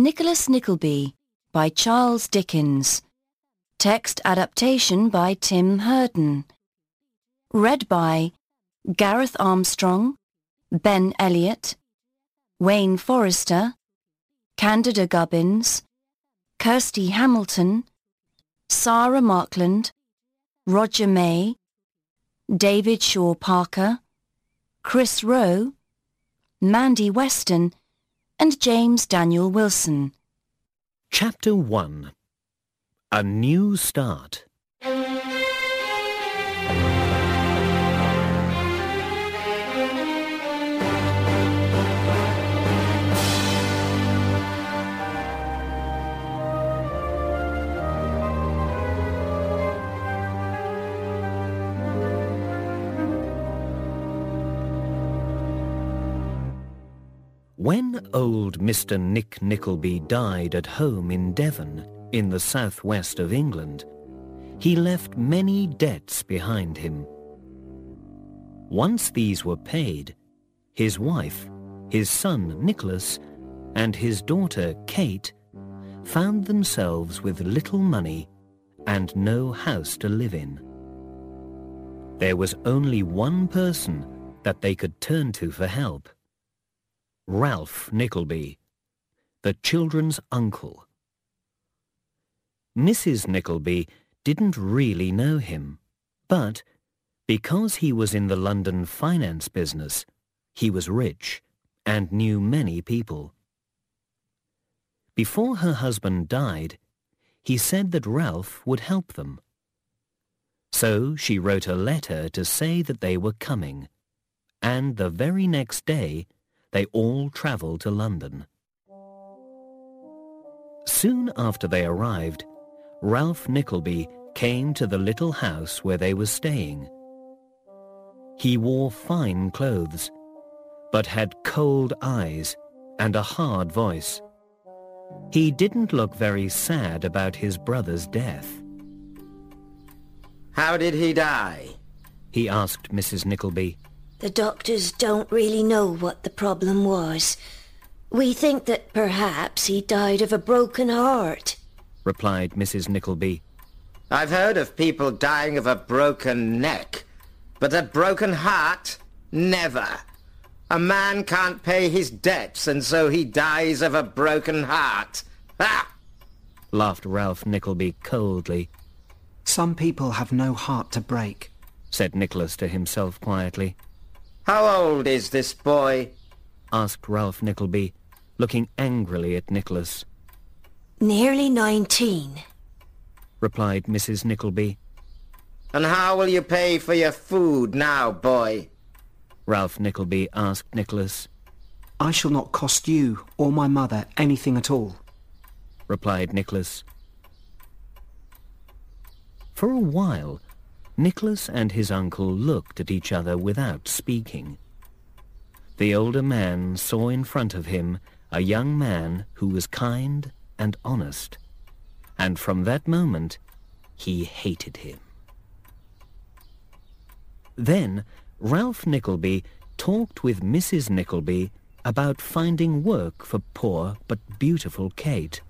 Nicholas Nickleby by Charles Dickens. Text adaptation by Tim Hurden. Read by Gareth Armstrong, Ben Elliott, Wayne Forrester, Candida Gubbins, Kirsty Hamilton, Sarah Markland, Roger May, David Shaw Parker, Chris Rowe, Mandy Weston, and James Daniel Wilson. Chapter 1 A New Start When old Mr. Nick Nickleby died at home in Devon, in the southwest of England, he left many debts behind him. Once these were paid, his wife, his son Nicholas, and his daughter Kate found themselves with little money and no house to live in. There was only one person that they could turn to for help. Ralph Nickleby, the children's uncle. Mrs. Nickleby didn't really know him, but because he was in the London finance business, he was rich and knew many people. Before her husband died, he said that Ralph would help them. So she wrote a letter to say that they were coming, and the very next day they all travelled to London. Soon after they arrived, Ralph Nickleby came to the little house where they were staying. He wore fine clothes, but had cold eyes and a hard voice. He didn't look very sad about his brother's death. How did he die? He asked Mrs. Nickleby. The doctors don't really know what the problem was. We think that perhaps he died of a broken heart, replied Mrs. Nickleby. I've heard of people dying of a broken neck, but a broken heart? Never. A man can't pay his debts, and so he dies of a broken heart. Ha! laughed Ralph Nickleby coldly. Some people have no heart to break, said Nicholas to himself quietly. How old is this boy? asked Ralph Nickleby, looking angrily at Nicholas. Nearly nineteen, replied Mrs. Nickleby. And how will you pay for your food now, boy? Ralph Nickleby asked Nicholas. I shall not cost you or my mother anything at all, replied Nicholas. For a while, Nicholas and his uncle looked at each other without speaking. The older man saw in front of him a young man who was kind and honest, and from that moment he hated him. Then Ralph Nickleby talked with Mrs. Nickleby about finding work for poor but beautiful Kate.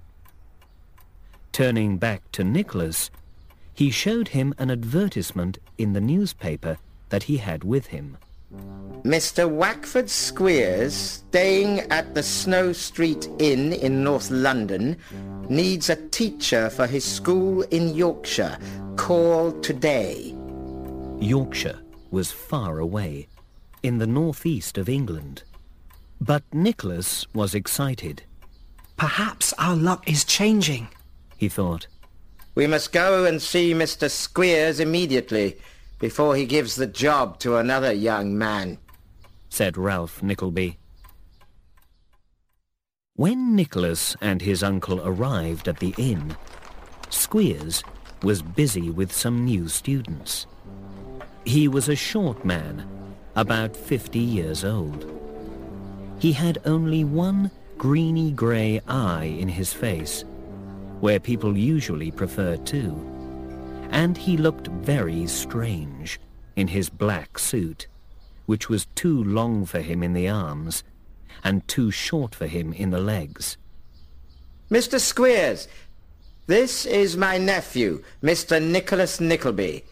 Turning back to Nicholas, he showed him an advertisement in the newspaper that he had with him. Mr. Wackford Squeers, staying at the Snow Street Inn in North London, needs a teacher for his school in Yorkshire. Call today. Yorkshire was far away, in the northeast of England. But Nicholas was excited. Perhaps our luck is changing, he thought. We must go and see Mr. Squeers immediately, before he gives the job to another young man, said Ralph Nickleby. When Nicholas and his uncle arrived at the inn, Squeers was busy with some new students. He was a short man, about 50 years old. He had only one greeny-grey eye in his face where people usually prefer two. And he looked very strange in his black suit, which was too long for him in the arms and too short for him in the legs. Mr. Squeers, this is my nephew, Mr. Nicholas Nickleby.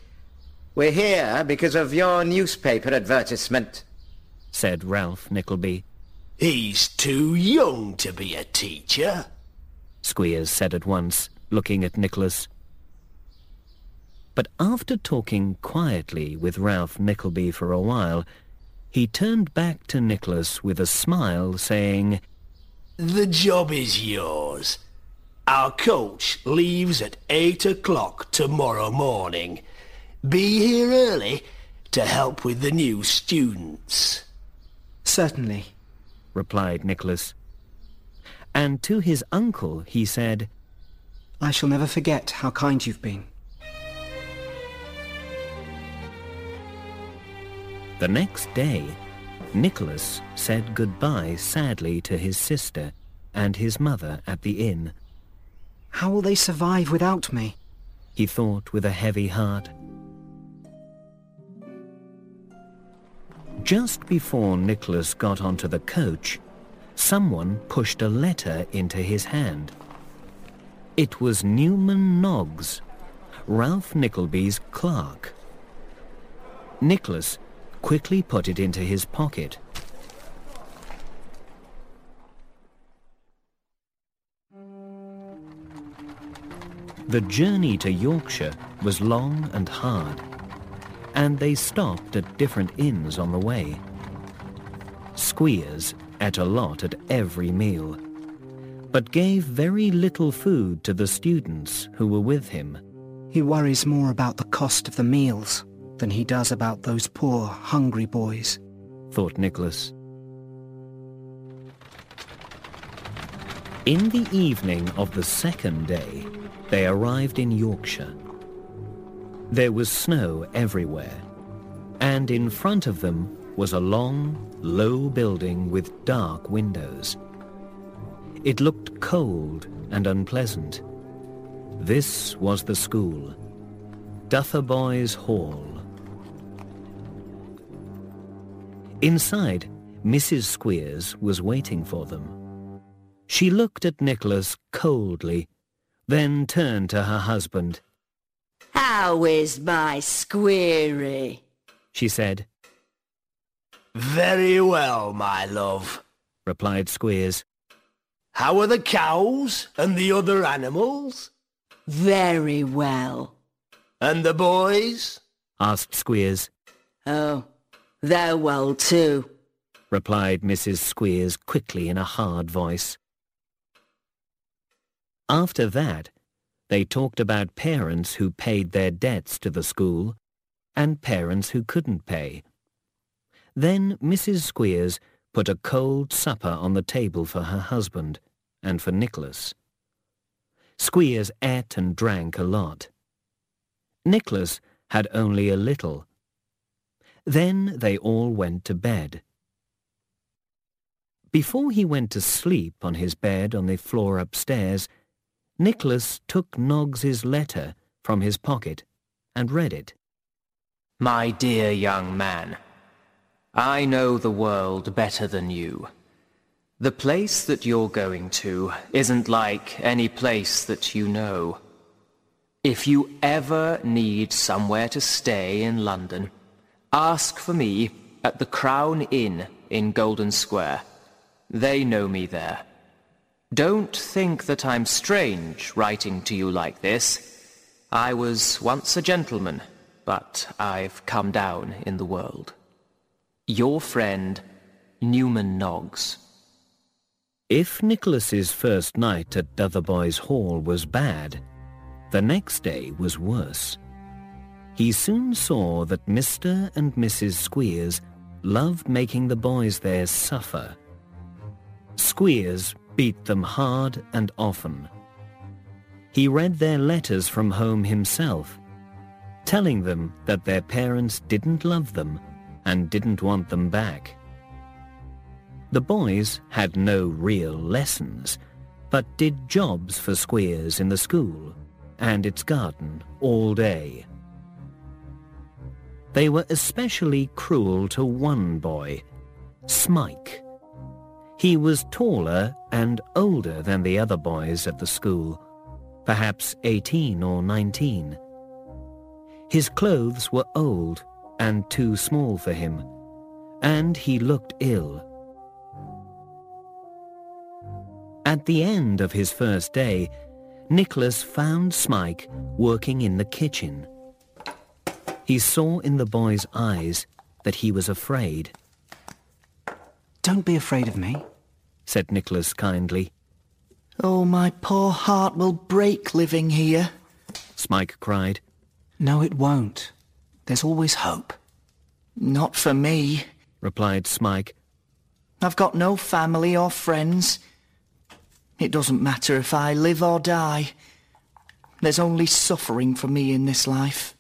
We're here because of your newspaper advertisement, said Ralph Nickleby. He's too young to be a teacher, Squeers said at once, looking at Nicholas. But after talking quietly with Ralph Nickleby for a while, he turned back to Nicholas with a smile, saying, The job is yours. Our coach leaves at eight o'clock tomorrow morning. Be here early to help with the new students. Certainly, replied Nicholas. And to his uncle he said, I shall never forget how kind you've been. The next day, Nicholas said goodbye sadly to his sister and his mother at the inn. How will they survive without me? He thought with a heavy heart. Just before Nicholas got onto the coach, someone pushed a letter into his hand. It was Newman Noggs, Ralph Nickleby's clerk. Nicholas quickly put it into his pocket. The journey to Yorkshire was long and hard, and they stopped at different inns on the way. Squeers ate a lot at every meal, but gave very little food to the students who were with him. He worries more about the cost of the meals than he does about those poor, hungry boys, thought Nicholas. In the evening of the second day, they arrived in Yorkshire. There was snow everywhere, and in front of them was a long, low building with dark windows. It looked cold and unpleasant. This was the school, Dotheboys Hall. Inside, Mrs. Squeers was waiting for them. She looked at Nicholas coldly, then turned to her husband. How is my Squeery? she said. Very well, my love, replied Squeers. How are the cows and the other animals? Very well. And the boys? asked Squeers. Oh, they're well too, replied Mrs. Squeers quickly in a hard voice. After that, they talked about parents who paid their debts to the school and parents who couldn't pay. Then Mrs. Squeers put a cold supper on the table for her husband and for Nicholas. Squeers ate and drank a lot. Nicholas had only a little. Then they all went to bed. Before he went to sleep on his bed on the floor upstairs, Nicholas took Noggs's letter from his pocket and read it. My dear young man, I know the world better than you. The place that you're going to isn't like any place that you know. If you ever need somewhere to stay in London, ask for me at the Crown Inn in Golden Square. They know me there. Don't think that I'm strange writing to you like this. I was once a gentleman, but I've come down in the world. Your friend, Newman Noggs. If Nicholas's first night at Dotheboys Hall was bad, the next day was worse. He soon saw that Mr. and Mrs. Squeers loved making the boys there suffer. Squeers beat them hard and often. He read their letters from home himself, telling them that their parents didn't love them and didn't want them back. The boys had no real lessons, but did jobs for Squeers in the school and its garden all day. They were especially cruel to one boy, Smike. He was taller and older than the other boys at the school, perhaps 18 or 19. His clothes were old and too small for him, and he looked ill. At the end of his first day, Nicholas found Smike working in the kitchen. He saw in the boy's eyes that he was afraid. Don't be afraid of me, said Nicholas kindly. Oh, my poor heart will break living here, Smike cried. No, it won't. There's always hope. Not for me, replied Smike. I've got no family or friends. It doesn't matter if I live or die. There's only suffering for me in this life.